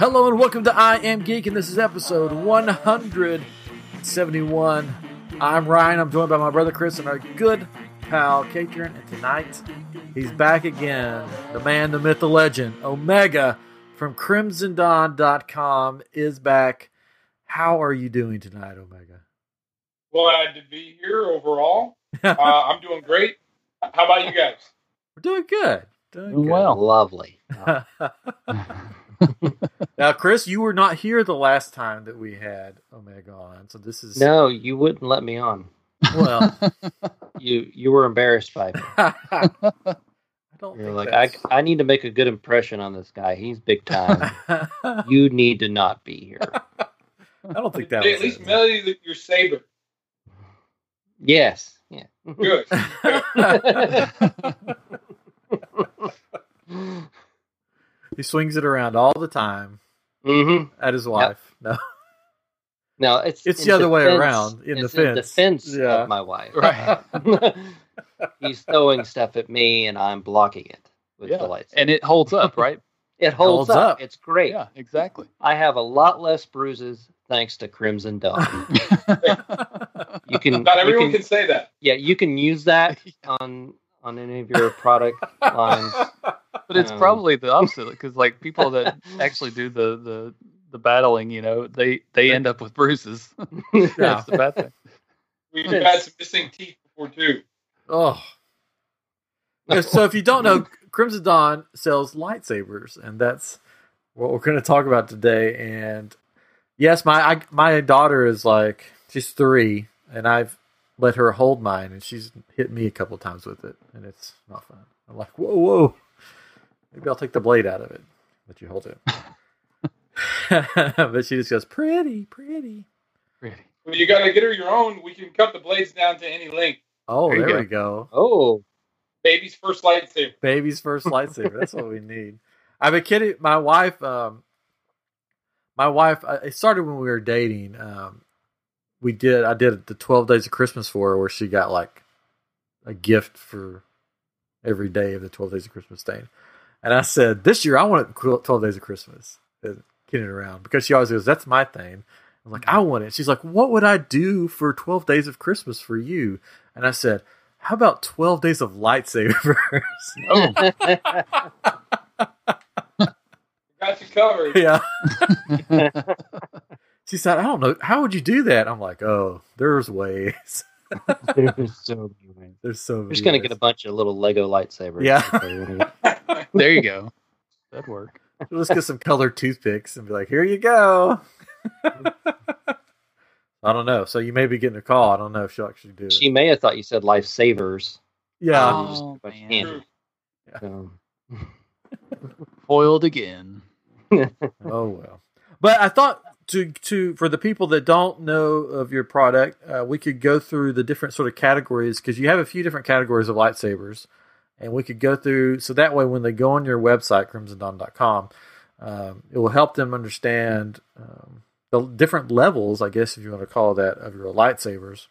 Hello and welcome to I Am Geek, and this is episode 171. I'm Ryan. I'm joined by my brother Chris and our good pal Katrin, and tonight he's back again. The man, the myth, the legend, Omega from CrimsonDawn.com is back. How are you doing tonight, Omega? Glad to be here overall. uh, I'm doing great. How about you guys? We're doing good. Doing Doing good. well. Lovely. now, Chris, you were not here the last time that we had Omega on, so this is No, you wouldn't let me on. well. You you were embarrassed by me. I don't You're think like, I, that's... I need to make a good impression on this guy. He's big time. you need to not be here. I don't think that Hey, was at least it. Melody, that your saber. Yes. Yeah. Good. He swings it around all the time hmm at his wife. No, No, it's It's the other way around, in the fence. it's defense. defense Yeah. of my wife. Right. He's throwing stuff at me, and I'm blocking it with yeah. the lights. And it holds up, right? it holds, holds up. up. It's great. yeah, exactly. I have a lot less bruises thanks to Crimson Dawn. You can Not everyone can- can say that. Yeah, you can use that on on any of your product lines. But it's Um, probably the opposite because, like, people that actually do the the the battling, you know, they they end up with bruises. Yeah. That's the bad thing. We've Yes. had some missing teeth before too. oh. So if you don't know, Crimson Dawn sells lightsabers, and that's what we're going to talk about today. And yes, my I, my daughter is like she's three, and I've let her hold mine, and she's hit me a couple times with it, and it's not fun. I'm like, whoa, whoa. Maybe I'll take the blade out of it, let you hold it. but she just goes, pretty, pretty. pretty. Well, you got to get her your own. We can cut the blades down to any length. Oh, There there go. we go. Oh, Baby's first lightsaber. Baby's first lightsaber. That's what we need. I've been kidding. My wife, um, my wife, uh, it started when we were dating. Um, we did, I did the 12 days of Christmas for her where she got like a gift for every day of the 12 days of Christmas thing. And I said, this year I want it 12 days of Christmas. And Kidding around because she always goes, that's my thing. I'm like, I want it. She's like, what would I do for 12 days of Christmas for you? And I said, how about 12 days of lightsabers? Oh, Got you covered. yeah. she said, I don't know. How would you do that? I'm like, oh, there's ways. there's so many ways. There's so many. We're just gonna ways. get a bunch of little Lego lightsabers. Yeah. There you go. That'd work. Let's get some colored toothpicks and be like, here you go. I don't know. So you may be getting a call. I don't know if she'll actually do it. she may have thought you said lifesavers. yeah. Um, just Oh, a bunch of man. candy. So, Foiled again. Oh well. But I thought to to for the people that don't know of your product, uh, we could go through the different sort of categories because you have a few different categories of lightsabers, and we could go through so that way when they go on your website crimsondawn.com, um, it will help them understand um, the different levels, I guess if you want to call that, of your lightsabers.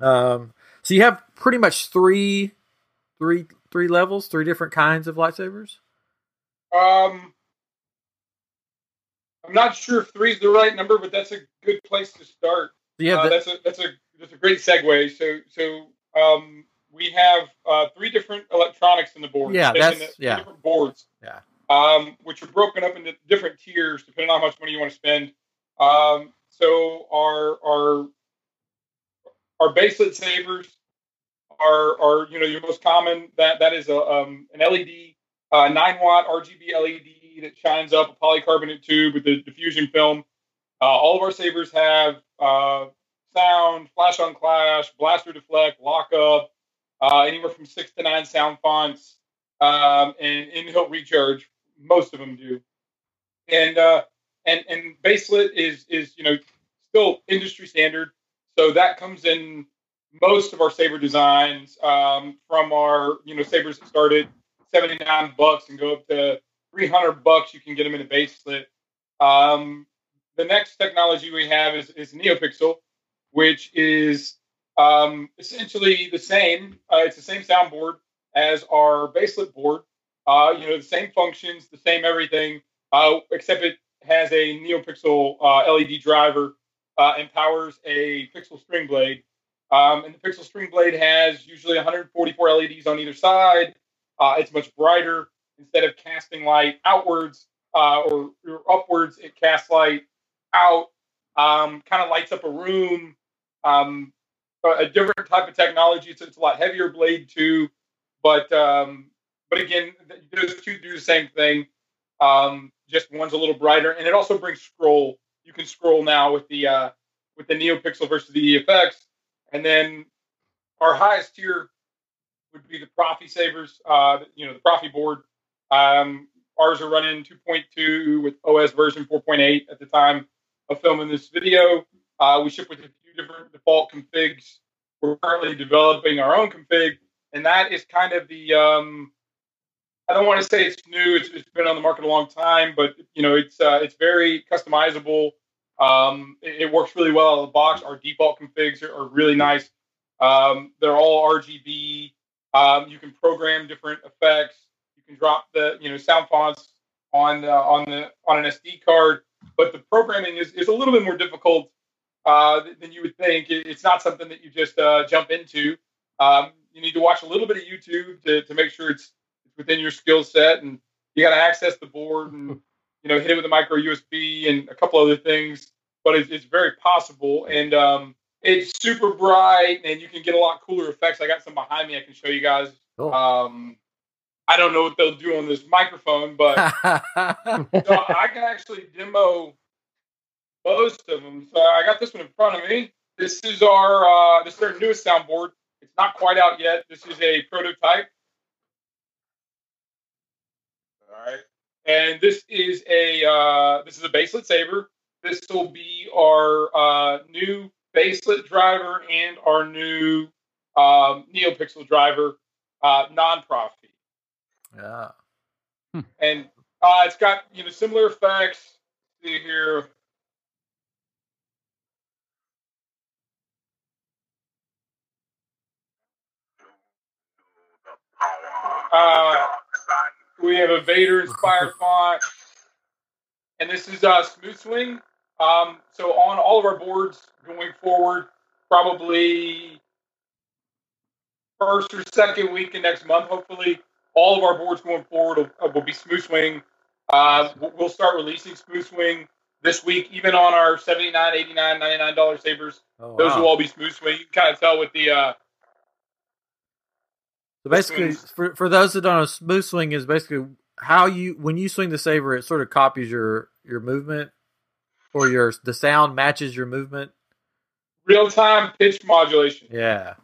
Um, so you have pretty much three, three, three levels, three different kinds of lightsabers. Um, I'm not sure if three is the right number, but that's a good place to start. yeah Uh, that's a that's a that's a great segue. So so um, we have uh, three different electronics in the board. Yeah, that's- the- yeah. different boards. Yeah. Um, which are broken up into different tiers depending on how much money you want to spend. Um, so our our our baselit sabers are are you know your most common that that is a um, an LED uh, nine watt RGB LED that shines up a polycarbonate tube with the diffusion film. Uh, all of our sabers have uh, sound, flash on clash, blaster deflect, lock up, uh, anywhere from six to nine sound fonts, um, and in-hilt recharge. Most of them do, and uh, and and baselit is is you know still industry standard. So that comes in most of our saber designs um, from our you know sabers that started 79 bucks and go up to 300 bucks. You can get them in a baselit. Um, the next technology we have is, is NeoPixel, which is um, essentially the same. Uh, it's the same soundboard as our baselit board. Uh, you know, the same functions, the same everything, uh, except it has a NeoPixel uh, LED driver uh, and powers a Pixel string blade. Um, and the Pixel string blade has usually 144 LEDs on either side. Uh, it's much brighter. Instead of casting light outwards uh, or, or upwards, it casts light out. Um, kind of lights up a room. Um, a different type of technology. It's, it's a lot heavier blade too, but um, but again, those two do the same thing. Um, just one's a little brighter, and it also brings scroll. You can scroll now with the uh, with the NeoPixel versus the EFX, and then our highest tier would be the Proffie Sabers. Uh, you know, the Proffie board. Um, ours are running 2.2 with OS version 4.8 at the time of filming this video. Uh, we ship with a different default configs. We're currently developing our own config, and that is kind of the. Um, I don't want to say it's new. It's, it's been on the market a long time, but you know, it's uh, it's very customizable. Um, it, it, works really well out of the box. Our default configs are, are really nice. Um, they're all RGB. Um, you can program different effects. You can drop the you know sound fonts on the, on the on an SD card, but the programming is, is a little bit more difficult uh, than you would think. It's not something that you just uh, jump into. Um, you need to watch a little bit of YouTube to, to make sure it's, it's within your skill set, and you got to access the board and you know hit it with a micro USB and a couple other things. But it's, it's very possible, and um, it's super bright, and you can get a lot cooler effects. I got some behind me. I can show you guys. Cool. Um, I don't know what they'll do on this microphone, but so I can actually demo most of them. So I got this one in front of me. This is our uh, this is our newest soundboard. It's not quite out yet. This is a prototype. All right, and this is a uh, this is a baselit saber. This will be our uh, new baselit driver and our new um, NeoPixel driver, uh, non-Proffie. Yeah. Hmm. And uh, it's got you know similar effects. See here. Uh, we have a Vader inspired font, and this is uh, Smooth Swing. Um, so on all of our boards going forward, probably first or second week in next month, hopefully, all of our boards going forward will, uh, will be Smooth Swing. Uh, we'll start releasing Smooth Swing this week, even on our 79 89 $99 sabers. Oh, Those will all be Smooth Swing. You can kind of tell with the uh, so basically, for for those that don't know, smooth swing is basically how you when you swing the saber, it sort of copies your your movement, or your the sound matches your movement. Real time pitch modulation. Yeah.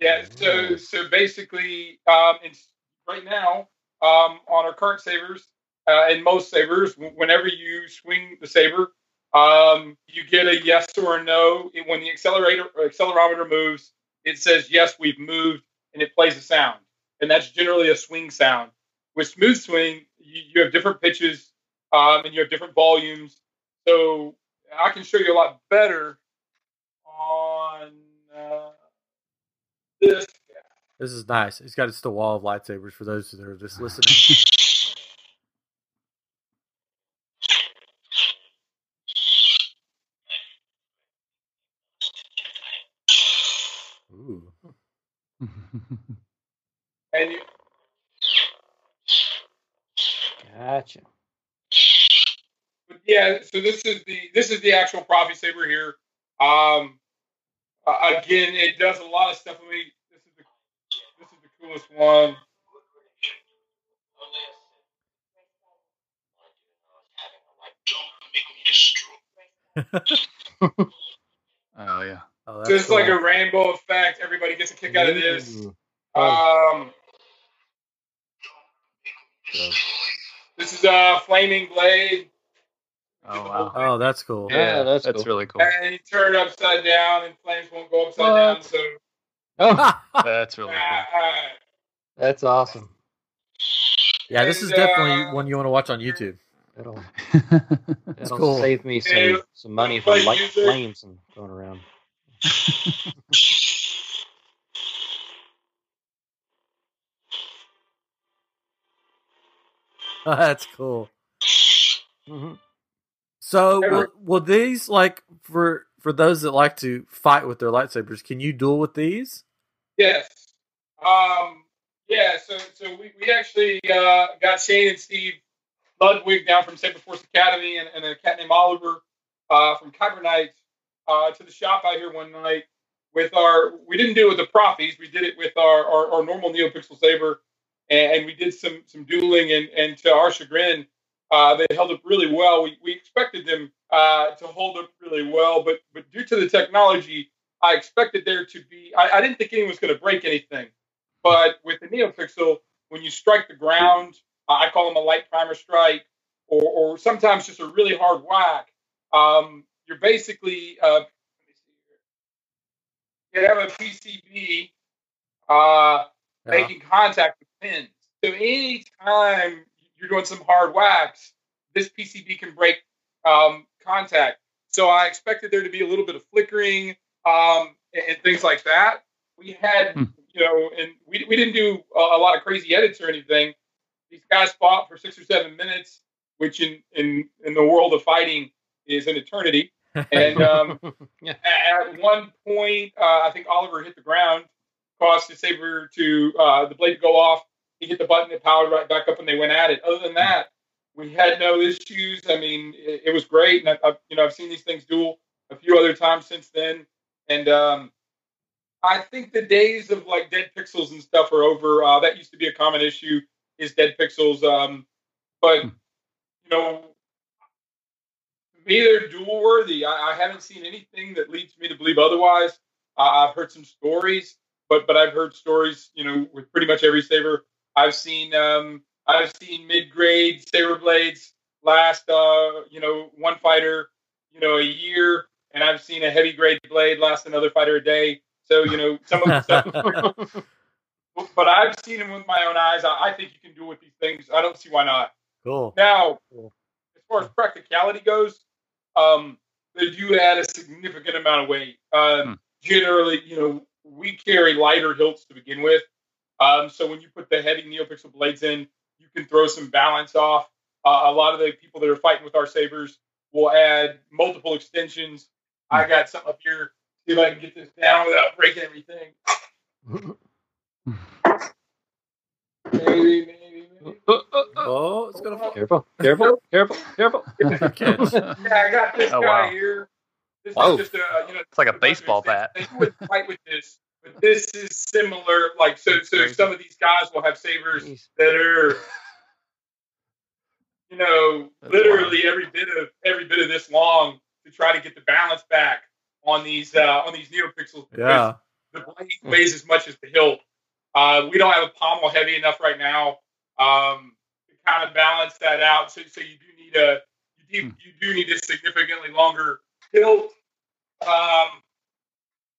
Yeah. So so basically, um, it's right now um, on our current sabers uh, and most sabers, whenever you swing the saber, um, you get a yes or a no. When the accelerator accelerometer moves, it says yes, we've moved and it plays a sound. And that's generally a swing sound. With smooth swing, you, you have different pitches um, and you have different volumes. So I can show you a lot better on uh, this. This is nice. It's got just a wall of lightsabers for those that are just listening. Ooh. and you, gotcha. But yeah, so this is the this is the actual Proffie Saber here. Um, uh, again, it does a lot of stuff. I mean, this is the this is the coolest one. oh yeah. Oh, so it's cool. like a rainbow effect. Everybody gets a kick out of this. Um, this is a flaming blade. Oh wow! Oh, that's cool. Yeah, that's that's cool. really cool. And you turn it upside down, and flames won't go upside what? down. So, oh, that's really cool. Uh, that's awesome. Yeah, this is definitely uh, one you want to watch on YouTube. It'll, it'll cool. save me some, some money from light flames and going around. that's cool. Mm-hmm. So will, will these like for for those that like to fight with their lightsabers? Can you duel with these? Yes. Um, yeah, so so we, we actually uh, got Shane and Steve Ludwig down from Saber Force Academy and, and a cat named Oliver uh, from Kybernight uh, to the shop out here one night with our. We didn't do it with the Proffies. We did it with our, our, our normal NeoPixel Saber, and, and we did some some dueling. And, and to our chagrin, uh, they held up really well. We, we expected them uh, to hold up really well, but but due to the technology, I expected there to be. I, I didn't think anyone was going to break anything, but with the NeoPixel, when you strike the ground, I call them a light primer strike, or, or sometimes just a really hard whack. Um, you're basically uh, let me see here. you have a PCB uh, making contact with pins. So anytime you're doing some hard whacks, this PCB can break um, contact. So I expected there to be a little bit of flickering um, and, and things like that. We had, Hmm. you know, and we, we didn't do a, a lot of crazy edits or anything. These guys fought for six or seven minutes, which in, in, in the world of fighting is an eternity. And um, Yeah. at at one point, uh, I think Oliver hit the ground, caused his saber to uh, the blade to go off. He hit the button, it powered right back up, and they went at it. Other than that, we had no issues. I mean, it, it was great, and I, I've you know I've seen these things duel a few other times since then, and um, I think the days of like dead pixels and stuff are over. Uh, that used to be a common issue is dead pixels, um, but Hmm. you know me, they're dual worthy. I, I haven't seen anything that leads me to believe otherwise. Uh, I've heard some stories, but but I've heard stories, you know, with pretty much every saber. I've seen um, I've seen mid grade saber blades last, uh, you know, one fighter, you know, a year, and I've seen a heavy grade blade last another fighter a day. So you know, some of the stuff. but I've seen them with my own eyes. I, I think you can do with these things. I don't see why not. Cool. Now, Cool. as far as practicality goes, um, they do add a significant amount of weight. Um, Hmm. Generally, you know, we carry lighter hilts to begin with. Um, so when you put the heavy NeoPixel blades in, you can throw some balance off. Uh, a lot of the people that are fighting with our sabers will add multiple extensions. I got something up here. See if I can get this down without breaking everything. Maybe, maybe, maybe. Uh, uh, uh. Oh, it's gonna fall. Careful, careful, careful, careful. Catch. Yeah, I got this Oh, guy wow. here. This Whoa. is just a, you know, It's like a baseball bat. They would fight with this, but this is similar. Like so, so some of these guys will have sabers Jeez. that are, you know, That's literally every bit of every bit of this long to try to get the balance back on these uh, on these neopixels. Yeah. the blade weighs as much as the hilt. Uh, we don't have a pommel heavy enough right now um, to kind of balance that out. So, so you do need a you do, Hmm. you do need a significantly longer hilt um,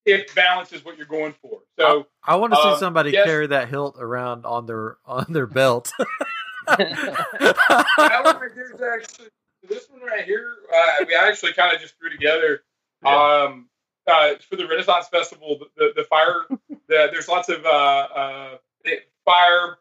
if balance is what you're going for. So I want to see Uh, somebody yes. carry that hilt around on their on their belt. that one right here is actually this one right here. Uh, we actually kind of just threw together. Um, uh, for the Renaissance Festival, the, the, the fire, the, there's lots of uh, uh, fire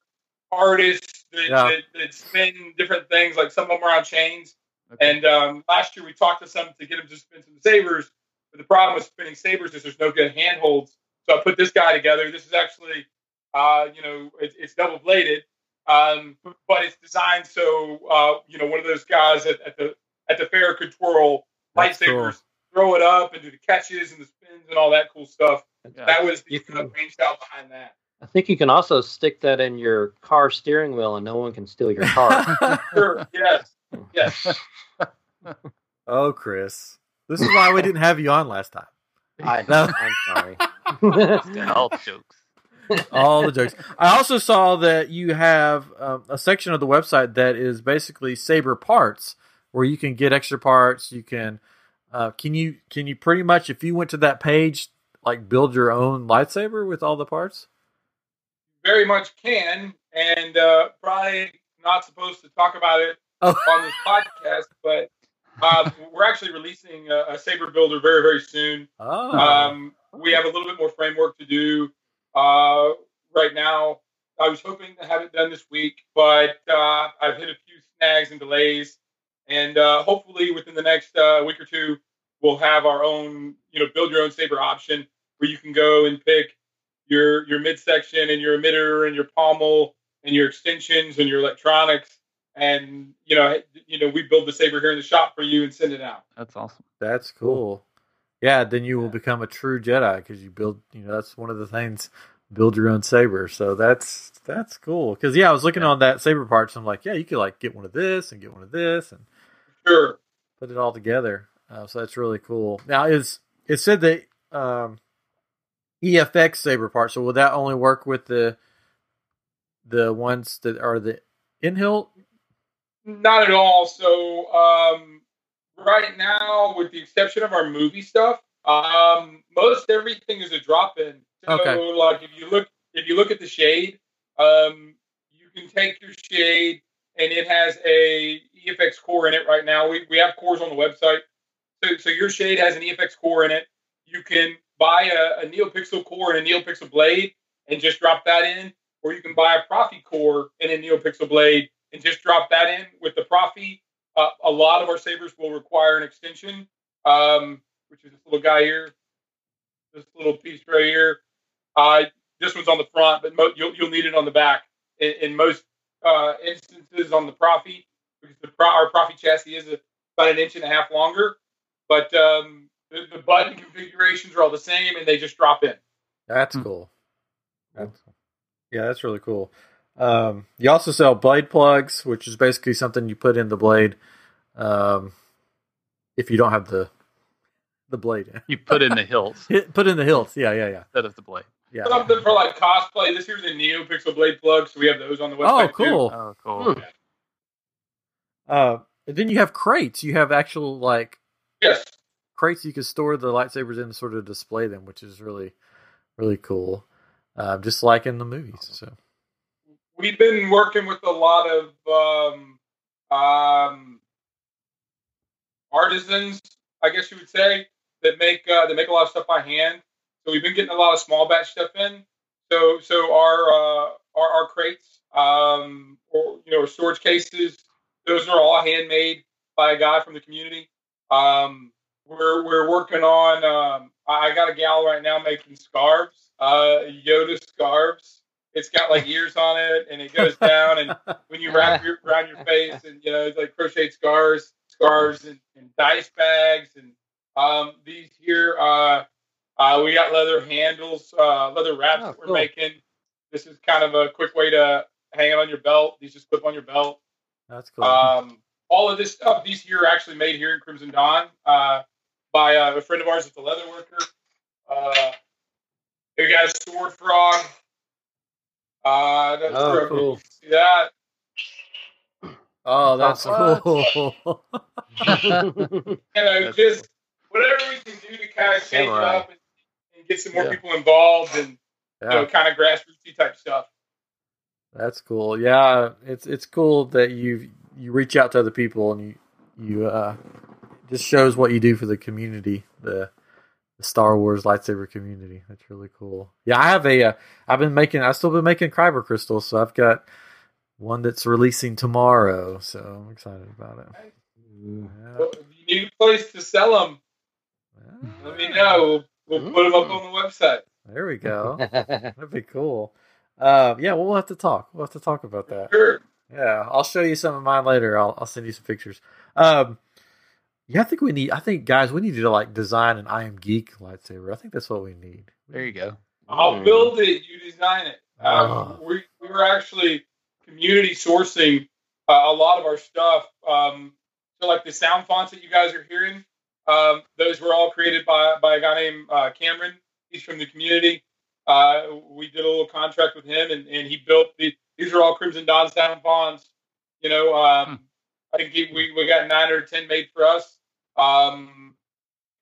artists that, Yeah. that, that spin different things. Like some of them are on chains. Okay. And um, last year we talked to some to get them to spin some sabers. But the problem with spinning sabers is there's no good handholds. So I put this guy together. This is actually, uh, you know, it, it's double bladed, um, but it's designed so uh, you know one of those guys at, at the at the fair could twirl That's lightsabers, throw it up, and do the catches and the spins and all that cool stuff. Yeah. That was the uh, can- brain child behind that. I think you can also stick that in your car steering wheel, and no one can steal your car. Sure. yes. Yes. oh, Chris, this is why we didn't have you on last time. I, know. I'm sorry. All jokes. All the jokes. I also saw that you have um, a section of the website that is basically Saber parts, where you can get extra parts. You can, uh, can you can you pretty much if you went to that page, like build your own lightsaber with all the parts? Very much can, and uh, probably not supposed to talk about it Oh. on this podcast, but uh, we're actually releasing a, a saber builder very, very soon. Oh, Um, we have a little bit more framework to do uh, right now. I was hoping to have it done this week, but uh, I've hit a few snags and delays, and uh, hopefully within the next uh, week or two, we'll have our own, you know, build your own saber option where you can go and pick your your midsection and your emitter and your pommel and your extensions and your electronics, and you know, you know, we build the saber here in the shop for you and send it out. That's awesome. That's cool. Yeah, then you will become a true Jedi because you build. You know, that's one of the things. Build your own saber. So that's that's cool. Because yeah, I was looking Yeah. on that saber parts. I'm like, yeah, you could like get one of this and get one of this and Sure. put it all together. Uh, so that's really cool. Now is it said that um, EFX saber part. So will that only work with the the ones that are the in hilt? Not at all. So um, right now, with the exception of our movie stuff, um, most everything is a drop in. So Okay. like if you look if you look at the shade, um, you can take your shade and it has a EFX core in it right now. We, we have cores on the website. So, so your shade has an EFX core in it. You can buy a, a NeoPixel core and a NeoPixel blade and just drop that in, or you can buy a Proffie core and a NeoPixel blade and just drop that in with the Proffie. Uh, a lot of our sabers will require an extension, um, which is this little guy here, this little piece right here. Uh, this one's on the front, but mo- you'll, you'll need it on the back. In, in most uh, instances on the Proffie, because the pro- our Proffie chassis is a, about an inch and a half longer, but um, the, the button configurations are all the same, and they just drop in. That's Hmm. cool. That's, yeah, that's really cool. Um, you also sell blade plugs, which is basically something you put in the blade. Um, if you don't have the the blade, in. You put in the hilts put in the hilts. Yeah, yeah, yeah, instead of the blade. yeah. Something for like cosplay. This here's a Neo Pixel blade plug, so we have those on the website. Oh, cool. Oh, cool. Hmm. Uh, and then you have crates. You have actual like Yes. crates you can store the lightsabers in and sort of display them, which is really, really cool. Uh, just like in the movies. So we've been working with a lot of um, um, artisans, I guess you would say, that make uh, that make a lot of stuff by hand. So we've been getting a lot of small batch stuff in. So so our uh, our, our crates, um, or you know, storage cases, those are all handmade by a guy from the community. Um, we're we're working on. Um, I got a gal right now making scarves, uh, Yoda scarves. It's got like ears on it, and it goes down, and when you wrap your around your face, and you know, it's like crocheted scarves, scarves, and, and dice bags, and um, these here. Uh, uh, we got leather handles, uh, leather wraps Oh, that we're cool. making. This is kind of a quick way to hang it on your belt. These just clip on your belt. that's cool. Um, all of this stuff, these here are actually made here in Crimson Dawn uh, by uh, a friend of ours that's a leather worker. Uh, we got a sword frog. Uh, that's Oh, for- cool. See that? oh, that's What? cool. You know, That's just whatever we can do to kind of shake it up and, and get some more Yeah. people involved and you know, kind of grassrootsy type stuff. That's cool. Yeah, it's it's cool that you you reach out to other people and you you uh just shows what you do for the community, the the Star Wars lightsaber community. That's really cool. Yeah, I have a uh, I've been making I've still been making kyber crystals, so I've got one that's releasing tomorrow, so I'm excited about it. Yeah. Well, if you need a place to sell them, let me know. We'll, we'll put them up on the website. There we go. That'd be cool. Um, yeah, well, we'll have to talk. We'll have to talk about that. Sure. Yeah, I'll show you some of mine later. I'll I'll send you some pictures. Um, yeah, I think we need. I think guys, we need to like design an I am geek lightsaber. I think that's what we need. There you go. I'll Mm. build it. You design it. Um, Oh. we, we were actually community sourcing uh, a lot of our stuff. Um, so, like the sound fonts that you guys are hearing, um, those were all created by, by a guy named uh, Cameron. He's from the community. Uh, we did a little contract with him, and, and he built the. These are all Crimson Dawn sound fonts. You know, um, I think we we got nine or ten made for us, um,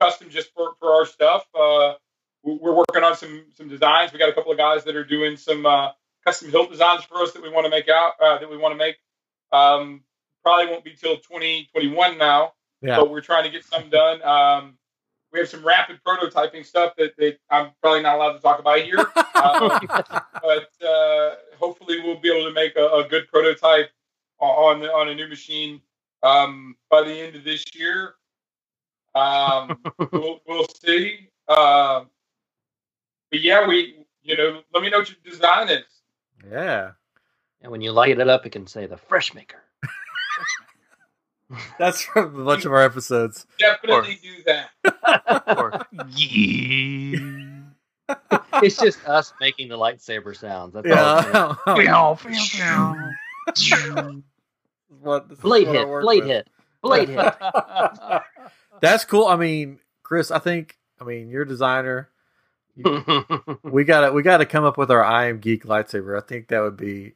custom just for for our stuff. Uh, we- we're working on some some designs. We got a couple of guys that are doing some uh, custom hilt designs for us that we want to make out uh, that we want to make. Um, probably won't be till 2021 now, Yeah, but we're trying to get some done. Um, we have some rapid prototyping stuff that, that I'm probably not allowed to talk about here, um, but uh, hopefully we'll be able to make a, a good prototype on on a new machine um, by the end of this year. Um, we'll, we'll see. Uh, but yeah, we you know let me know what your design is. Yeah. And when you light it up, it can say the Fresh Maker. That's from a bunch of our episodes. Definitely do that. or yeah. It's just us making the lightsaber sounds. That's all. it's Yeah. What- this is Blade what hit, blade with. hit, blade hit. That's cool. I mean, Chris, I think I mean you're a designer. We gotta we gotta come up with our I am geek lightsaber. I think that would be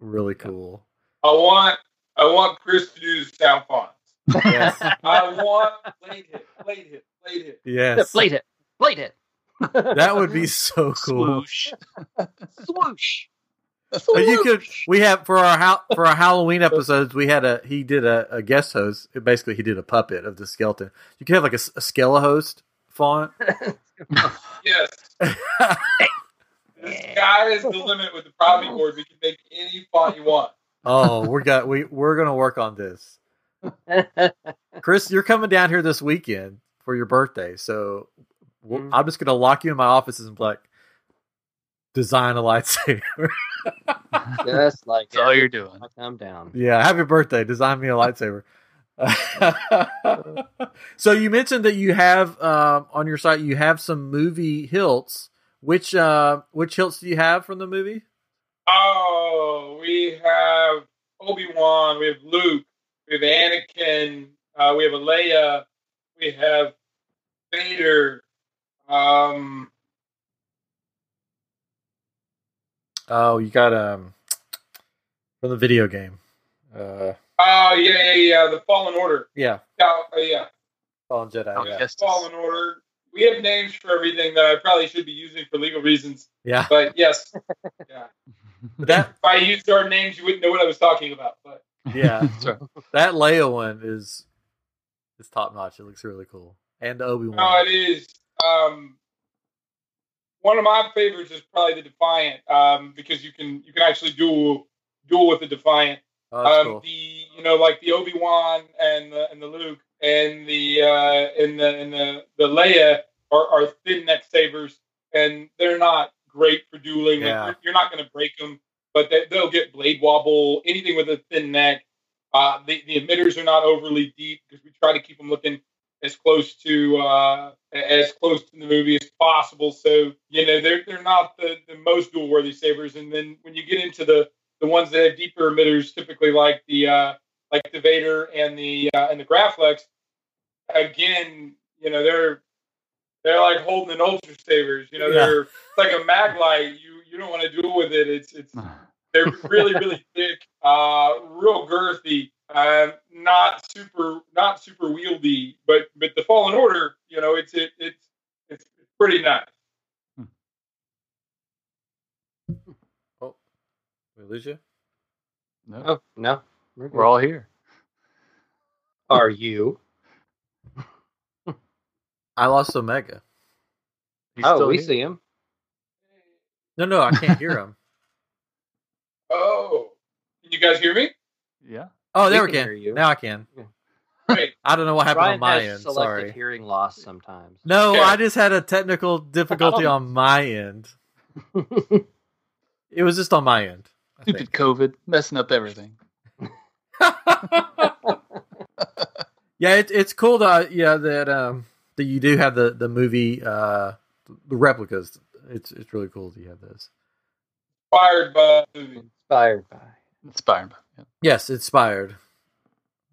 really cool. I want I want Chris to do the sound fonts. Yes. I want blade hit, blade hit, blade hit. Yes. blade hit, blade hit. That would be so cool. Swoosh. swoosh. But you could we have for our ha- for our Halloween episodes we had a he did a, a guest host. Basically he did a puppet of the skeleton. You could have like a, s- a skelehost font. Yes. The sky is the limit with the Proffie board. We can make any font you want. oh, we're got we we're gonna work on this. Chris, you're coming down here this weekend for your birthday, so we'll- Mhm. I'm just gonna lock you in my offices and be like, design a lightsaber. Just like That's all you're doing. I come down. yeah, happy birthday! Design me a lightsaber. so you mentioned that you have um, on your site you have some movie hilts. Which uh, which hilts do you have from the movie? Oh, we have Obi Wan, we have Luke, we have Anakin, uh, we have a Leia, we have Vader. Um, Oh, you got um from the video game. Uh, oh yeah, yeah, yeah, the Fallen Order. yeah, Yeah, uh, yeah, Fallen Jedi. Oh, yeah. yes. Fallen Order. We have names for everything that I probably should be using for legal reasons. yeah. But yes, That if I used our names, you wouldn't know what I was talking about. But yeah, that Leia one is is top notch. It looks really cool. And Obi no, Wan. it is. Um, one of my favorites is probably the Defiant um, because you can you can actually duel duel with the Defiant. Oh, um, cool. The you know like the Obi Wan and the and the Luke and the uh, and the and the the Leia are, are thin neck sabers and they're not great for dueling. Yeah. you're, you're not going to break them, but they, they'll get blade wobble. Anything with a thin neck. Uh, the the emitters are not overly deep because we try to keep them looking as close to uh, as close to the movie as possible. So you know they're they're not the, the most dual worthy sabers. And then when you get into the the ones that have deeper emitters, typically like the uh, like the Vader and the uh, and the Graflex, again, you know they're they're like holding an ultra sabers. You know, Yeah. they're it's like a mag light. You you don't want to duel with it. It's it's they're really really thick, uh, real girthy, uh, not super not super wieldy. But but the Fallen Order, you know, it's it, it's it's pretty nice. Oh, we lose you? No, Oh no, we're, we're all here. Are you? I lost Omega. He's oh, still we here. see him. No, no, I can't hear him. Oh, can you guys hear me? Yeah. Oh, there We we can can. hear you. Now I can. Great. I don't know what happened Ryan on my has end. selective Sorry. hearing loss sometimes. No, Okay. I just had a technical difficulty Oh. on my end. It was just on my end. I Stupid think. COVID messing up everything. yeah, it, it's cool that yeah that um that you do have the the movie uh the replicas. It's it's really cool that you have those. Inspired by. Inspired by. Inspired. by- Yeah. Yes, inspired.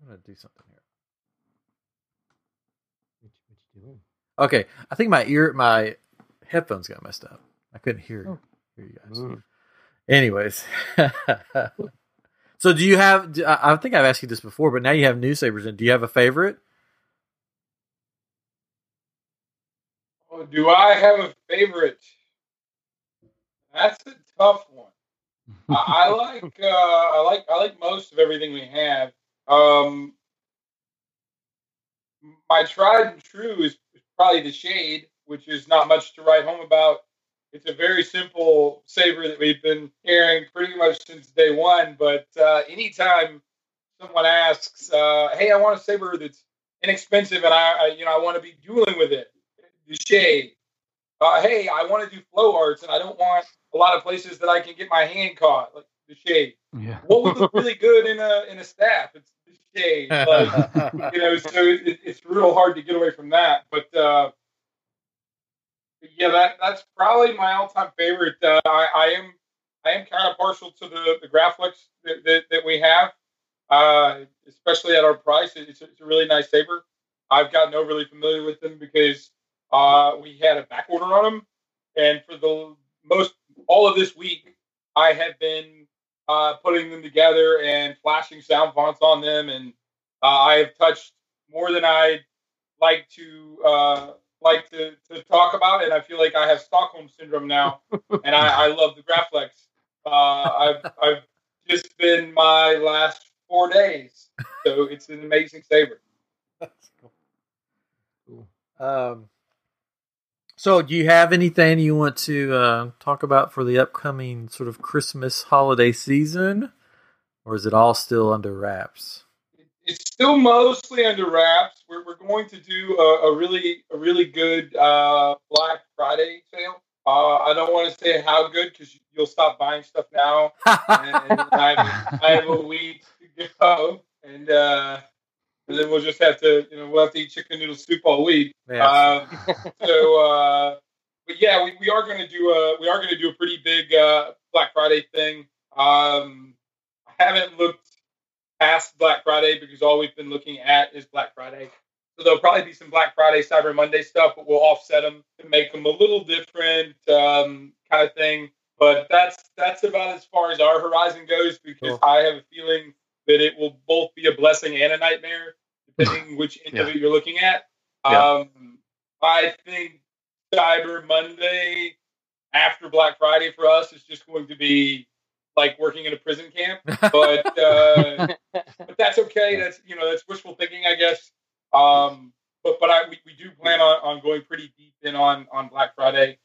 I'm gonna do something here. What you, what you doing? Okay, I think my ear my headphones got messed up. I couldn't hear Oh. hear you guys. Mm. Anyways, so do you have? do- I I think I've asked you this before, but now you have new sabers. And do you have a favorite? Oh, do I have a favorite? That's a tough one. I, I like uh, I like I like most of everything we have. Um, my tried and true is probably the shade, which is not much to write home about. It's a very simple saber that we've been carrying pretty much since day one. But uh, anytime someone asks, uh, "Hey, I want a saber that's inexpensive, and I, I you know I want to be dueling with it." The shade. Uh, hey, I want to do flow arts, and I don't want a lot of places that I can get my hand caught, like the shade. Yeah. What would look really good in a in a staff? It's the shade. Like, you know, so it, it's real hard to get away from that. But uh, yeah, that that's probably my all time favorite. Uh, I, I am I am kind of partial to the the Graflex that, that, that we have, uh, especially at our price. It's a, it's a really nice saber. I've gotten overly familiar with them because uh, we had a back order on them, and for the most all of this week, I have been uh, putting them together and flashing sound fonts on them, and uh, I have touched more than I'd like to uh, like to, to talk about, and I feel like I have Stockholm syndrome now, and I, I love the Graflex. Uh, I've I've just been my last four days, so it's an amazing saver. That's cool. Um, so, do you have anything you want to uh, talk about for the upcoming sort of Christmas holiday season, or is it all still under wraps? It's still mostly under wraps. We're, we're going to do a, a really a really good uh, Black Friday sale. Uh, I don't want to say how good because you'll stop buying stuff now, and I, I have a week to go, and, uh, and then we'll just have to, you know, we'll have to eat chicken noodle soup all week. Yeah. Um, so, uh, but yeah, we, we are going to do a we are going to do a pretty big uh, Black Friday thing. Um, I haven't looked past Black Friday because all we've been looking at is Black Friday. So there'll probably be some Black Friday, Cyber Monday stuff, but we'll offset them to make them a little different um, kind of thing. But that's that's about as far as our horizon goes because Cool. I have a feeling that it will both be a blessing and a nightmare, depending which end of it you're looking at. Yeah. Um, I think Cyber Monday after Black Friday for us is just going to be like working in a prison camp. But uh, but that's okay. That's you know that's wishful thinking, I guess. Um, but but I we, we do plan on, on going pretty deep in on on Black Friday.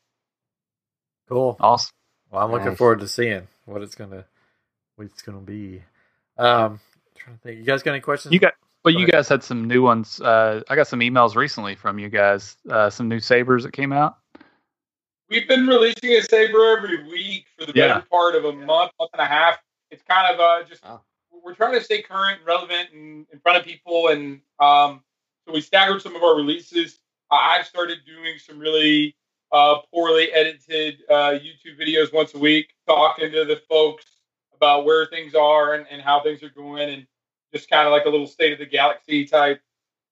cool. Awesome. Well, I'm looking Nice. forward to seeing what it's gonna what it's gonna be. Um, trying to think. You guys got any questions? You got, but Go you ahead. guys had some new ones. Uh, I got some emails recently from you guys. Uh, some new sabers that came out. We've been releasing a saber every week for the Yeah. better part of a month, month and a half. It's kind of uh, just Wow. we're trying to stay current and relevant and in front of people, and um, so we staggered some of our releases. Uh, I've started doing some really uh, poorly edited uh, YouTube videos once a week, talking to the folks about where things are and, and how things are going, and just kind of like a little state of the galaxy type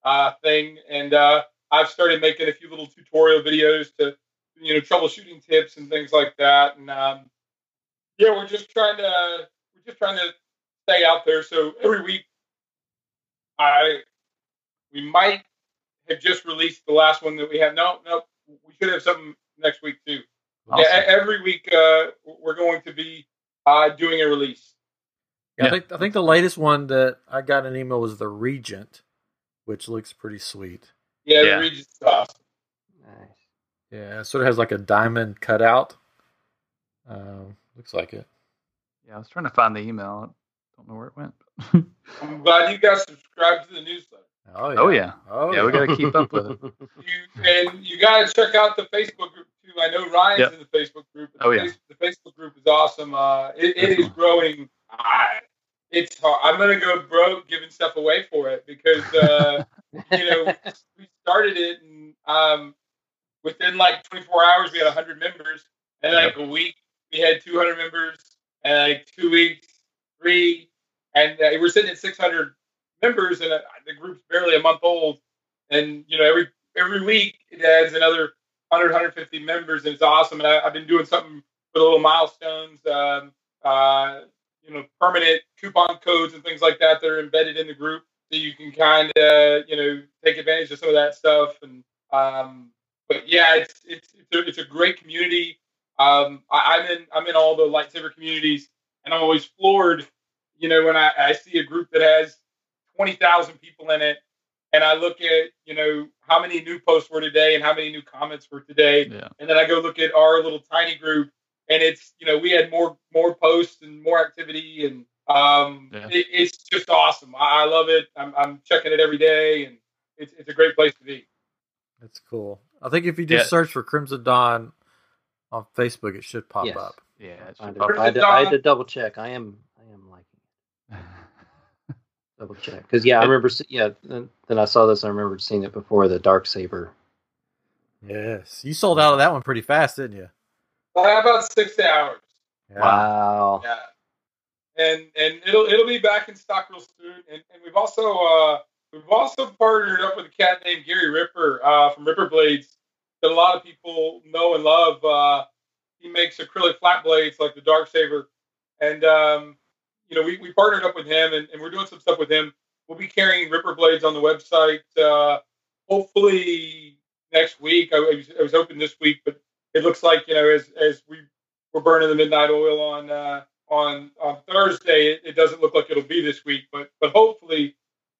uh, thing. And uh, I've started making a few little tutorial videos to you know troubleshooting tips and things like that. And um, yeah, we're just trying to we're just trying to stay out there. So every week, I we might have just released the last one that we have. No, no, we should have something next week too. Awesome. Yeah, every week uh, we're going to be uh, doing a release. Yeah, Yeah. I think I think the latest one that I got an email was the Regent, which looks pretty sweet. Yeah, Yeah. the Regis stuff. Nice. Yeah, it sort of has like a diamond cutout. Um, looks like it. Yeah, I was trying to find the email. I don't know where it went. I'm glad you guys subscribed to the newsletter. Oh yeah. oh yeah, Oh yeah. We got to keep up with it. You, and you got to check out the Facebook group too. I know Ryan's Yep. in the Facebook group. Oh, The yeah. Face- the Facebook group is awesome. Uh, it, it is growing. I, it's hard. I'm gonna go broke giving stuff away for it because uh, you know we started it and um, within like 24 hours we had 100 members, and like a week we had 200 members, and like two weeks three, and uh, we're sitting at 600 members, and uh, the group's barely a month old, and you know every every week it adds another 100 150 members, and it's awesome. And I, I've been doing something the little milestones. Um, uh, you know, permanent coupon codes and things like that that are embedded in the group, so you can kind of, you know, take advantage of some of that stuff. And um, but yeah, it's it's it's a, it's a great community. Um, I, I'm in I'm in all the lightsaber communities, and I'm always floored, you know, when I, I see a group that has twenty thousand people in it, and I look at you know how many new posts were today and how many new comments were today, Yeah. and then I go look at our little tiny group, and it's you know we had more more posts and more activity, and Um, Yeah. it, it's just awesome. I, I love it. I'm, I'm checking it every day, and it's, it's a great place to be. That's cool. I think if you just Yeah. search for Crimson Dawn on Facebook, it should pop Yes. up. Yeah, it I, should did- pop Crimson I, had to, I had to double check. I am I am liking it. Double check because yeah, I remember. Yeah, then, then I saw this. I remembered seeing it before the dark saber. Yes, you sold out of that one pretty fast, didn't you? Well, about six hours. Yeah. Wow. Yeah. And and it'll it'll be back in stock real soon. And, and we've also uh, we've also partnered up with a cat named Gary Ripper uh, from Ripper Blades that a lot of people know and love. Uh, he makes acrylic flat blades like the Dark Saber, and um, you know we, we partnered up with him and, and we're doing some stuff with him. We'll be carrying Ripper blades on the website uh, hopefully next week. I, was, I was hoping this week, but it looks like you know as as we we're burning the midnight oil on uh, on on Thursday. It, it doesn't look like it'll be this week, but but hopefully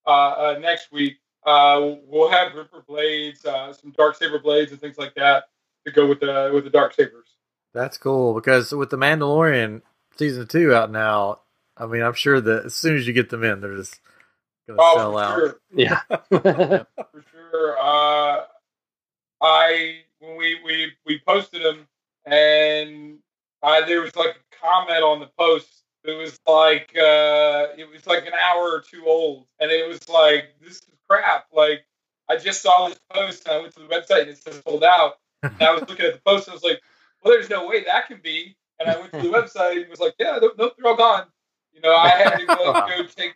uh, uh, next week uh, we'll have Ripper blades, uh, some dark saber blades, and things like that to go with the with the dark sabers. That's cool because with the Mandalorian season two out now, I mean, I'm sure that as soon as you get them in, they're just gonna Oh, sell out. sure, Yeah. for sure. Uh, I when we we we posted them, and I, there was like a comment on the post. It was like uh, it was like an hour or two old, and it was like this is crap. Like I just saw this post, and I went to the website, and it says sold out. And I was looking at the post, and I was like, well, there's no way that can be. And I went to the website, and was like, yeah, nope, nope, they're all gone. You know, I had to go, go take.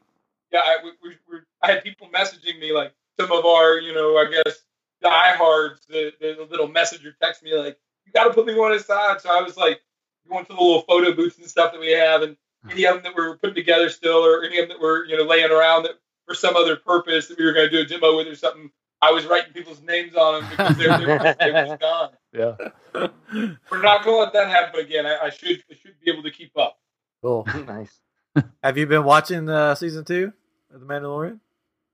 Yeah, I, we, we, we, I had people messaging me like some of our, you know, I guess diehards, the, the little messenger text me like, you got to put me on one aside. So I was like going to the little photo booths and stuff that we have, and any of them that we were putting together still, or any of them that were, you know, laying around that for some other purpose that we were going to do a demo with or something. I was writing people's names on them because they're, they're, just, they're gone. Yeah. We're not going to let that happen again. I, I should I should be able to keep up. cool. nice. Have you been watching uh, season two of the Mandalorian?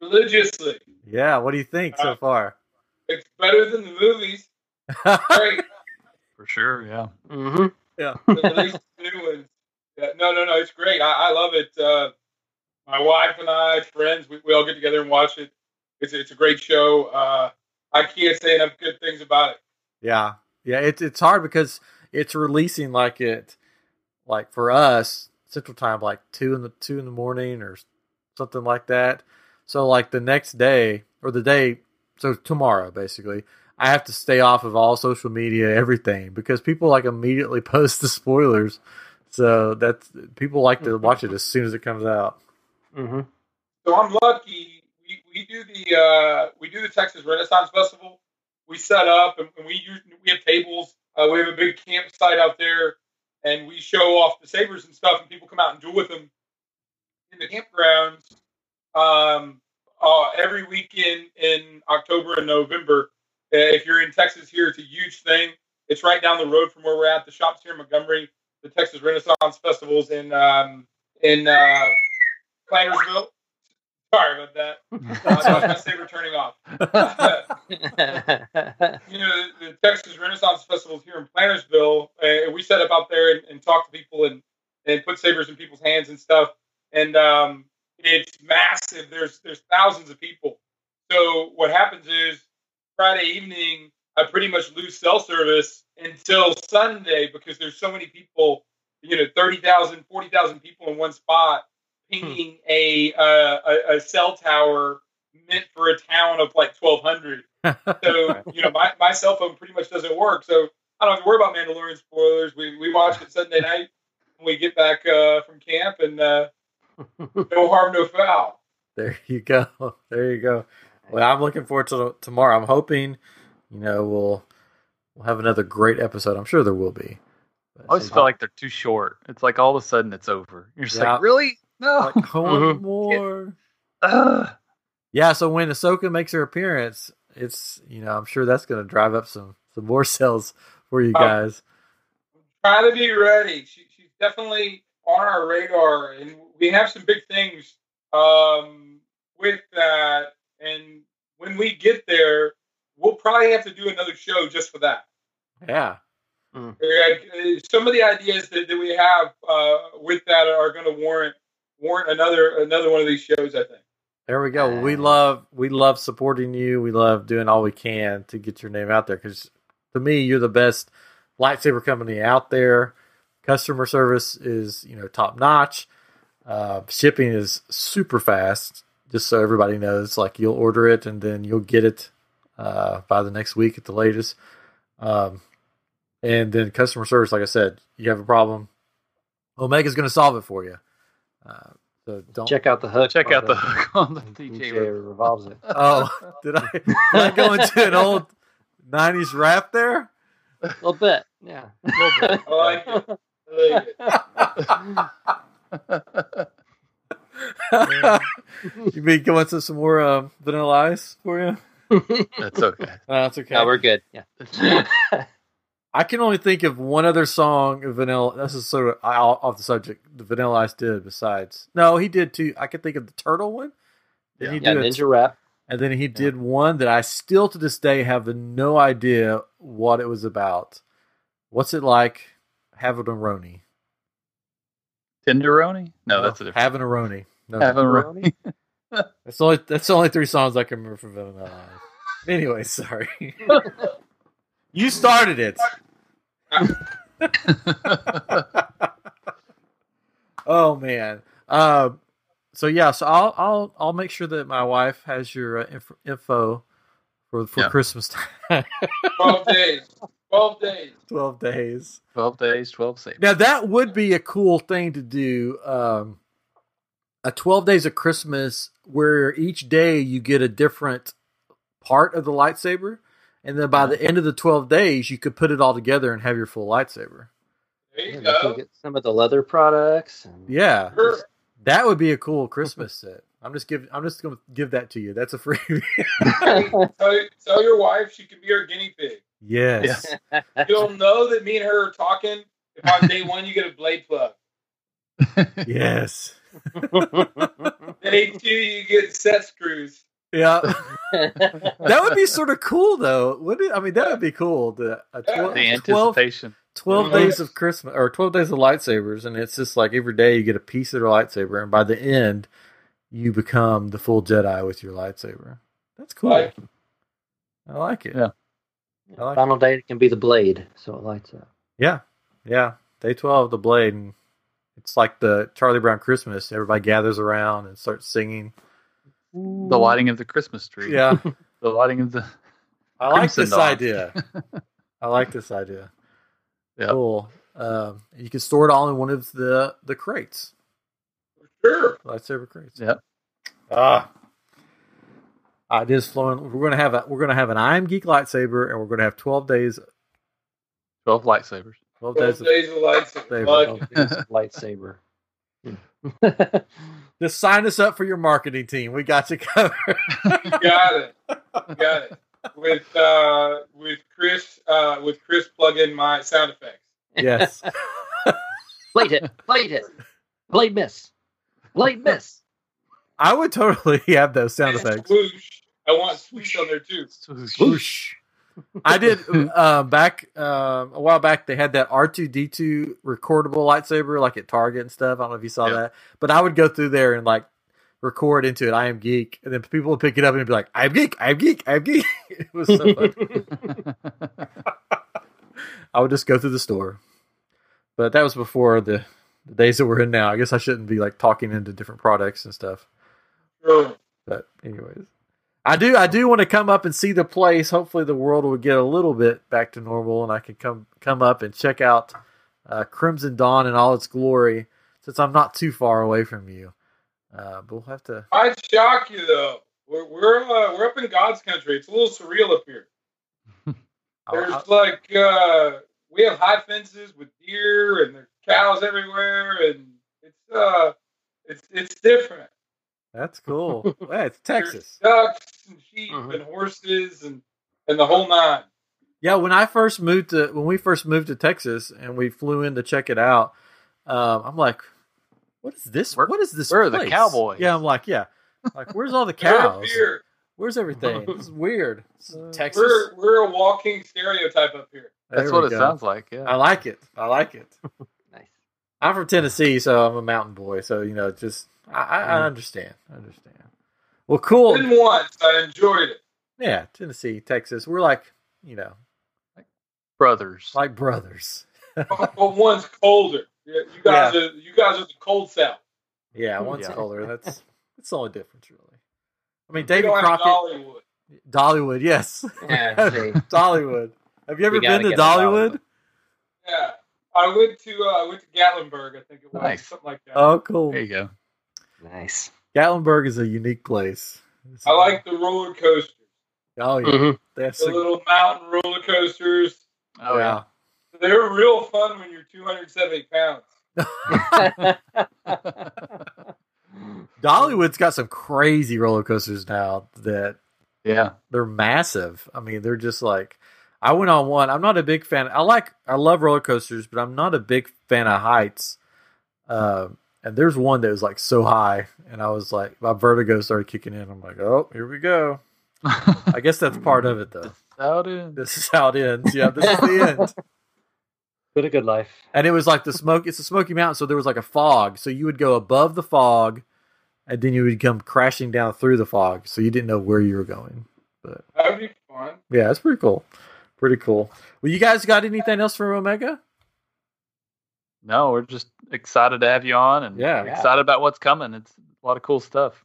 religiously. Yeah. What do you think so Uh, far? It's better than the movies. Great. For sure. Yeah. hmm At least the new ones. Yeah, no, no, no. It's great. I, I love it. Uh, my wife and I, friends, we, we all get together and watch it. It's it's a great show. Uh, I can't say enough good things about it. Yeah, yeah. It's it's hard because it's releasing like it, like for us Central Time, like two in the two in the morning or something like that. So like the next day or the day, so tomorrow basically, I have to stay off of all social media, everything because people like immediately post the spoilers. So that's people like to watch it as soon as it comes out. hmm So I'm lucky. We, we do the uh, we do the Texas Renaissance Festival. We set up and, and we use, we have tables. Uh, we have a big campsite out there, and we show off the sabers and stuff, and people come out and duel with them in the campgrounds. Um, uh, every weekend in October and November. Uh, if you're in Texas here, it's a huge thing. It's right down the road from where we're at. The shops here in Montgomery. The Texas Renaissance Festivals in um, in uh, Plantersville. Sorry about that. Uh, that was my saber turning off. you know, the, the Texas Renaissance Festival is here in Plantersville. Uh, we set up out there and, and talk to people and, and put sabers in people's hands and stuff. And um, it's massive. There's there's thousands of people. So what happens is Friday evening, I pretty much lose cell service until Sunday because there's so many people. You know, 30,000, 40,000 people in one spot pinging a, uh, a a cell tower meant for a town of like 1,200. So you know, my, my cell phone pretty much doesn't work. So I don't have to worry about Mandalorian spoilers. We we watch it Sunday night when we get back uh, from camp, and uh, no harm, no foul. There you go. There you go. Well, I'm looking forward to tomorrow. I'm hoping, you know, we'll we'll have another great episode. I'm sure there will be. I always feel like they're too short. It's like all of a sudden it's over. You're just Yeah. like, really? No. like, I want Mhm. more. Ugh. Yeah. So when Ahsoka makes her appearance, it's you know I'm sure that's going to drive up some some more sales for you Um, guys. Trying to be ready. She, she's definitely on our radar, and we have some big things um, with that. And when we get there, we'll probably have to do another show just for that. Yeah. Uh, Some of the ideas that, that we have uh, with that are going to warrant warrant another another one of these shows. I think. There we go. We love we love supporting you. We love doing all we can to get your name out there because to me, you're the best lightsaber company out there. Customer service is you know top notch. Uh, shipping is super fast. Just so everybody knows, like you'll order it and then you'll get it uh, by the next week at the latest. Um, and then customer service, like I said, you have a problem, Omega's going to solve it for you. Uh, so don't Check out the hook. Check on out the hook on the DJ DJ. revolves it. Oh, did I, did I go into an old '90s rap there? A little bit, yeah. A little bit. I like it. I like it. you mean going to some more um, vanilla ice for you? That's okay. No, that's okay. No, we're good. Yeah. I can only think of one other song of Vanilla. This is sort of off the subject. The Vanilla Ice did besides. No, he did too. I can think of the Turtle one. Did he Yeah, do a- Ninja Rap. and then he did one that I still to this day have no idea what it was about. What's it like having a Roni? Tenderoni? No, that's a different. having a Roni. No, Have a Roni. That's only that's the only three songs I can remember from Vanilla Ice. Anyway, sorry. you started it. oh man. Um. So yeah. So I'll I'll I'll make sure that my wife has your uh, inf- info for for Yeah. Christmas time. Twelve days. Twelve days. Twelve days. Twelve days, twelve saves. Now that would be a cool thing to do. Um, a twelve days of Christmas where each day you get a different part of the lightsaber, and then by the end of the twelve days you could put it all together and have your full lightsaber. There Yeah, you you go. get some of the leather products. And Yeah, Sure. that would be a cool Christmas set. I'm just giving. I'm just going to give that to you. That's a free. tell, tell your wife she can be our guinea pig. yes. You'll know that me and her are talking if on day one you get a blade plug. Yes. Day two you get set screws. Yeah. That would be sort of cool, though. Would it? I mean, that would be cool. The a tw- the 12, anticipation. 12 Mhm. days of Christmas or 12 days of lightsabers and it's just like every day you get a piece of the lightsaber and by the end you become the full Jedi with your lightsaber. That's cool. Like- I like it. Yeah. I like Final day can be the blade, so it lights up. Yeah. Yeah. Day 12 the blade and it's like the Charlie Brown Christmas. Everybody gathers around and starts singing. The lighting of the Christmas tree. Yeah. The lighting of the I like this Dawn. idea. I like this idea. Yep. Cool. Um, you can store it all in one of the the crates, Sure. lightsaber crates. Yep. Ah, ideas flowing. We're gonna have a we're gonna have an I am geek lightsaber, and we're gonna have twelve days. twelve lightsabers. Twelve days. Of, days of lights. Favorite. Like, it's a lightsaber. just sign us up for your marketing team. We got you covered. got it. Got it. With uh, with Chris uh, with Chris plug in my sound effects. yes. Blade hit. Blade hit. Blade miss. Blade miss. I would totally have those sound And effects. Swoosh. I want swoosh on there too. Whoosh. I did uh, back um, a while back. They had that R two D two recordable lightsaber, like at Target and stuff. I don't know if you saw Yeah. that, but I would go through there and like record into it. I am geek, and then people would pick it up and be like, "I am geek, I am geek, I am geek." it was so fun. I would just go through the store, but that was before the, the days that we're in now. I guess I shouldn't be like talking into different products and stuff. Sure. But anyways, I do I do want to come up and see the place. Hopefully, the world will get a little bit back to normal, and I can come come up and check out uh, Crimson Dawn in all its glory. Since I'm not too far away from you, uh, but we'll have to. I'd shock you though. We're we're uh, we're up in God's country. It's a little surreal up here. There's I'll- like uh, we have high fences with deer and there's cows everywhere, and it's uh, it's it's different. That's cool. yeah, it's Texas. There's ducks and sheep Mhm. and horses and and the whole nine. Yeah, when I first moved to when we first moved to Texas and we flew in to check it out, um, I'm like, "What is this? Where- what is this? where are the place?" cowboys? Yeah, I'm like, yeah, like where's all the cows? Where's everything? This is weird. This Uh, Texas. We're we're a walking stereotype up here. There That's we what it sounds like. Yeah. I like it. I like it. Nice. I'm from Tennessee, so I'm a mountain boy. So you know, just I, I, I understand. I understand. Well, cool. Been once. I enjoyed it. Yeah, Tennessee, Texas. We're like, you know, Brothers. like brothers. but one's colder. Yeah, You guys are you guys are the cold south. Yeah, one's Yeah. colder. That's that's the only difference, really. I mean, We David Crockett, Dollywood. Dollywood, yes, Yeah. Dollywood. Have you ever been to to Dollywood? Dollywood. Yeah, I went to uh, I went to Gatlinburg. I think it was Nice. something like that. Oh, cool. There you go. Nice. Gatlinburg is a unique place. It's- I like the roller coasters, Oh yeah, Mhm. that's the a, little mountain roller coasters. Oh yeah. They're real fun when you're 270 pounds. Dollywood's got some crazy roller coasters now that yeah. they're massive. I mean, they're just like I went on one. I'm not a big fan. I like I love roller coasters, but I'm not a big fan of heights. Uh, and there's one that was like so high, and I was like, my vertigo started kicking in. I'm like, oh, here we go. I guess that's part of it, though. Out in. This is how it ends. Yeah, this is the end. But a good life. And it was like the smoke. It's a Smoky Mountain, so there was like a fog. So you would go above the fog, and then you would come crashing down through the fog. So you didn't know where you were going. But That would be fun. yeah, it's pretty cool. Pretty cool. Well, you guys got anything else from Omega? No, we're just excited to have you on and Yeah. excited about what's coming. It's a lot of cool stuff.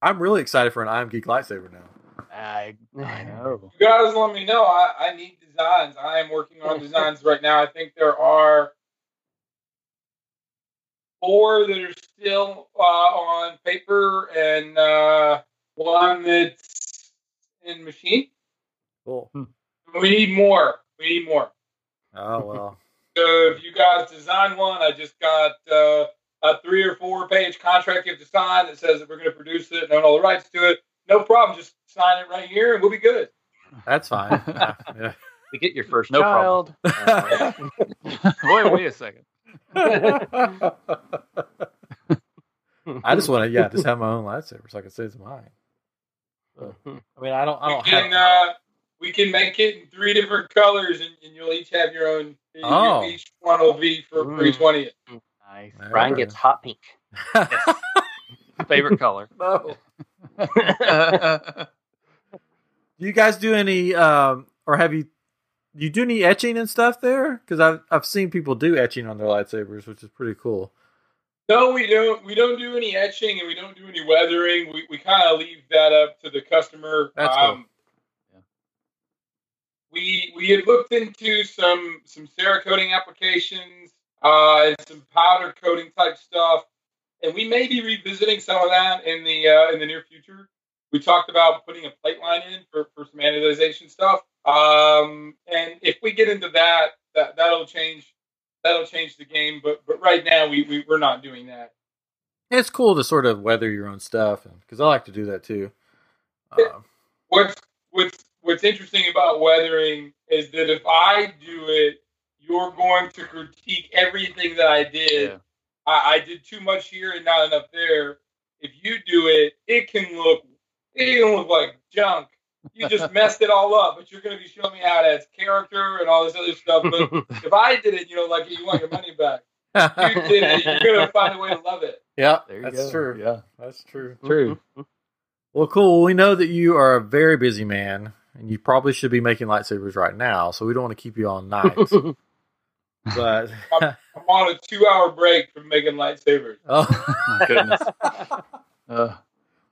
I'm really excited for an I Am Geek lightsaber now. I, I know. You guys let me know. I, I need designs. I am working on designs right now. I think there are four that are still uh, on paper and uh, one that's in machine. Cool. We need more. We need more. Oh well. So if you guys design one, I just got uh, a three or four page contract you have to sign that says that we're going to produce it and own all the rights to it. No problem. Just sign it right here and we'll be good. That's fine. Yeah. We get your first No child. problem. Uh, wait, wait a second. I just want to, yeah, just have my own lightsaber so I can say it's mine. I mean, I don't, I don't can, have. uh, we can make it in three different colors and, and you'll each have your own. you- Oh. Each one will be for Mm. 320. Nice. Brian gets hot pink. Favorite color. no. Do you guys do any, um, or have you, you do any etching and stuff there? Because I've I've seen people do etching on their lightsabers, which is pretty cool. No, we don't. We don't do any etching and we don't do any weathering. We, we kind of leave that up to the customer. Um, That's cool. We we had looked into some some Cerakoting applications uh, and some powder coating type stuff, and we may be revisiting some of that in the uh, in the near future. We talked about putting a plate line in for, for some anodization stuff, um, and if we get into that, that that'll change that'll change the game. But but right now we, we we're not doing that. It's cool to sort of weather your own stuff, because I like to do that too. Um, what's what's what's interesting about weathering is that if I do it, you're going to critique everything that I did. Yeah. I, I did too much here and not enough there. If you do it, it can look it can look like junk. You just messed it all up, but you're going to be showing me how to add character and all this other stuff. But if I did it, you know, like you want your money back. You did it. You're going to find a way to love it. yeah, There you that's go. true. Yeah. That's true. True. Well, cool. We know that you are a very busy man, and you probably should be making lightsabers right now. So we don't want to keep you all night. but I'm on a two hour break from making lightsabers. oh, My goodness. Uh,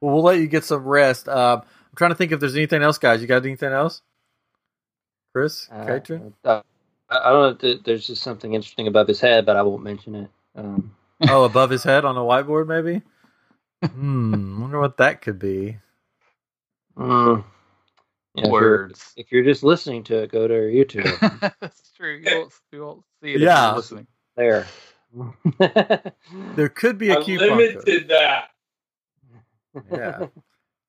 well, we'll let you get some rest. Um, I'm trying to think if there's anything else, guys. You got anything else, Chris, Uh, Katrin? uh, I I don't know. if There's just something interesting above his head, but I won't mention it. Um, oh, above his head on a whiteboard, maybe. Hmm. Wonder what that could be. mm, yeah, if you're- words. If you're just listening to it, go to our YouTube. That's true. You won't, you won't see it Yeah. if you're listening. there. There could be a I coupon code. limited that. Yeah.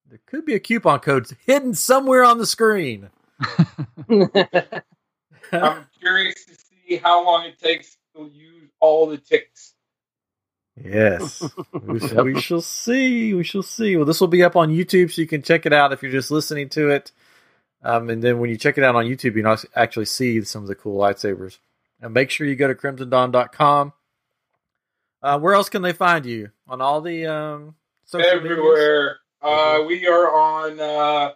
There could be a coupon code hidden somewhere on the screen. I'm curious to see how long it takes to use all the ticks. Yes. we, shall, we shall see. We shall see. Well, this will be up on YouTube, so you can check it out if you're just listening to it. Um, and then when you check it out on YouTube, you can actually see some of the cool lightsabers. And make sure you go to crimsondawn.com Uh, where else can they find you on all the um, social everywhere. Uh, we are on. Uh,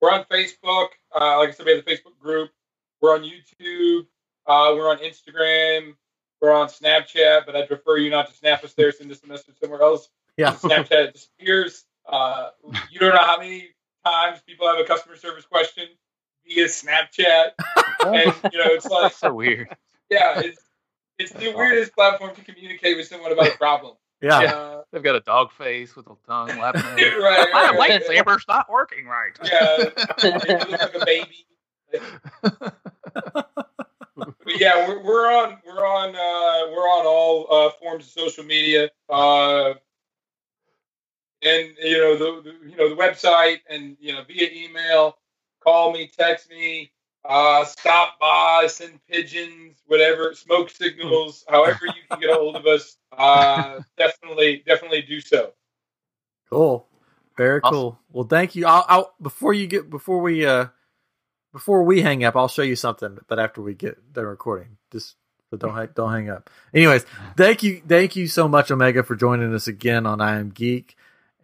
we're on Facebook. Uh, like I said, we have the Facebook group. We're on YouTube. Uh, we're on Instagram. We're on Snapchat, but I'd prefer you not to snap us there. Send us a message somewhere else. Yeah. Snapchat disappears. Uh, you don't know how many times people have a customer service question via Snapchat, and you know it's like, so weird. yeah, it's it's the weirdest platform to communicate with someone about a problem. Yeah. Uh, They've got a dog face with a tongue lapping right, right, My right, right. lightsaber's not working right. Yeah, it looks like a baby. But yeah, we're, we're on we're on uh, we're on all uh, forms of social media, uh, and you know the, the you know the website, and you know via email, call me, text me, uh, stop by, send pigeons, whatever, smoke signals, however you can get a hold of us. Uh, definitely, definitely do so. Cool. Very Awesome. cool. Well, thank you. I'll, I'll before you get before we uh before we hang up, I'll show you something. But after we get done recording, just so don't hang, don't hang up. Anyways, thank you, thank you so much, Omega, for joining us again on I Am Geek,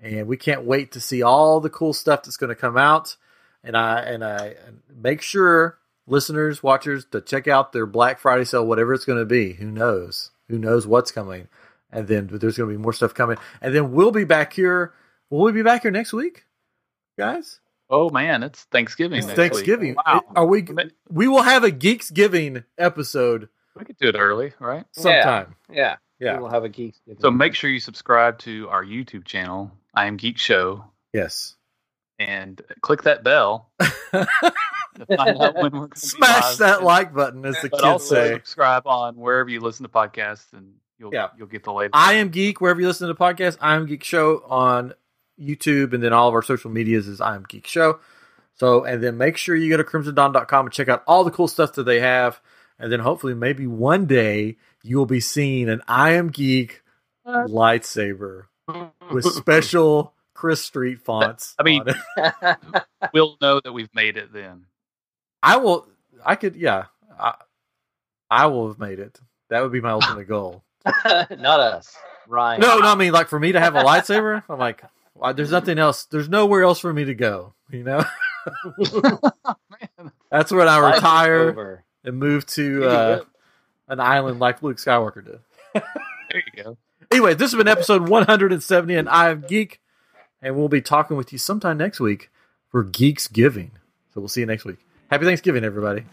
and we can't wait to see all the cool stuff that's going to come out. And I and I make sure listeners, watchers, to check out their Black Friday sale, whatever it's going to be. Who knows? Who knows what's coming? And then there's going to be more stuff coming. And then we'll be back here. Will we be back here next week, guys? Oh man, it's Thanksgiving. It's next week. Thanksgiving. Wow. Are we? We will have a Geeks Giving episode We could do it early, right? sometime. Yeah. Yeah. We'll have a geek. So make sure you subscribe to our YouTube channel, I Am Geek Show, Yes. and click that bell to find out when we're going to Smash that like button, as the But kids also say. subscribe on wherever you listen to podcasts, and you'll Yeah. you'll get the latest. I am Geek wherever you listen to the podcast. I am Geek Show on YouTube, and then all of our social medias is I am Geek Show. So, and then make sure you go to crimsondawn.com and check out all the cool stuff that they have. And then hopefully, maybe one day you will be seeing an I am Geek uh, lightsaber with special Chris Street fonts. I mean- we'll know that we've made it then. I will. I could. Yeah, I, I will have made it. That would be my ultimate goal. Not us. Ryan. No, no, I mean like for me to have a lightsaber. I'm like, well, there's nothing else. There's nowhere else for me to go. You know, Man, that's when I Life retire and move to uh, an island like Luke Skywalker did. there you go. Anyway, this has been episode 170, and I am Geek, and we'll be talking with you sometime next week for Geeks Giving. So we'll see you next week. Happy Thanksgiving, everybody.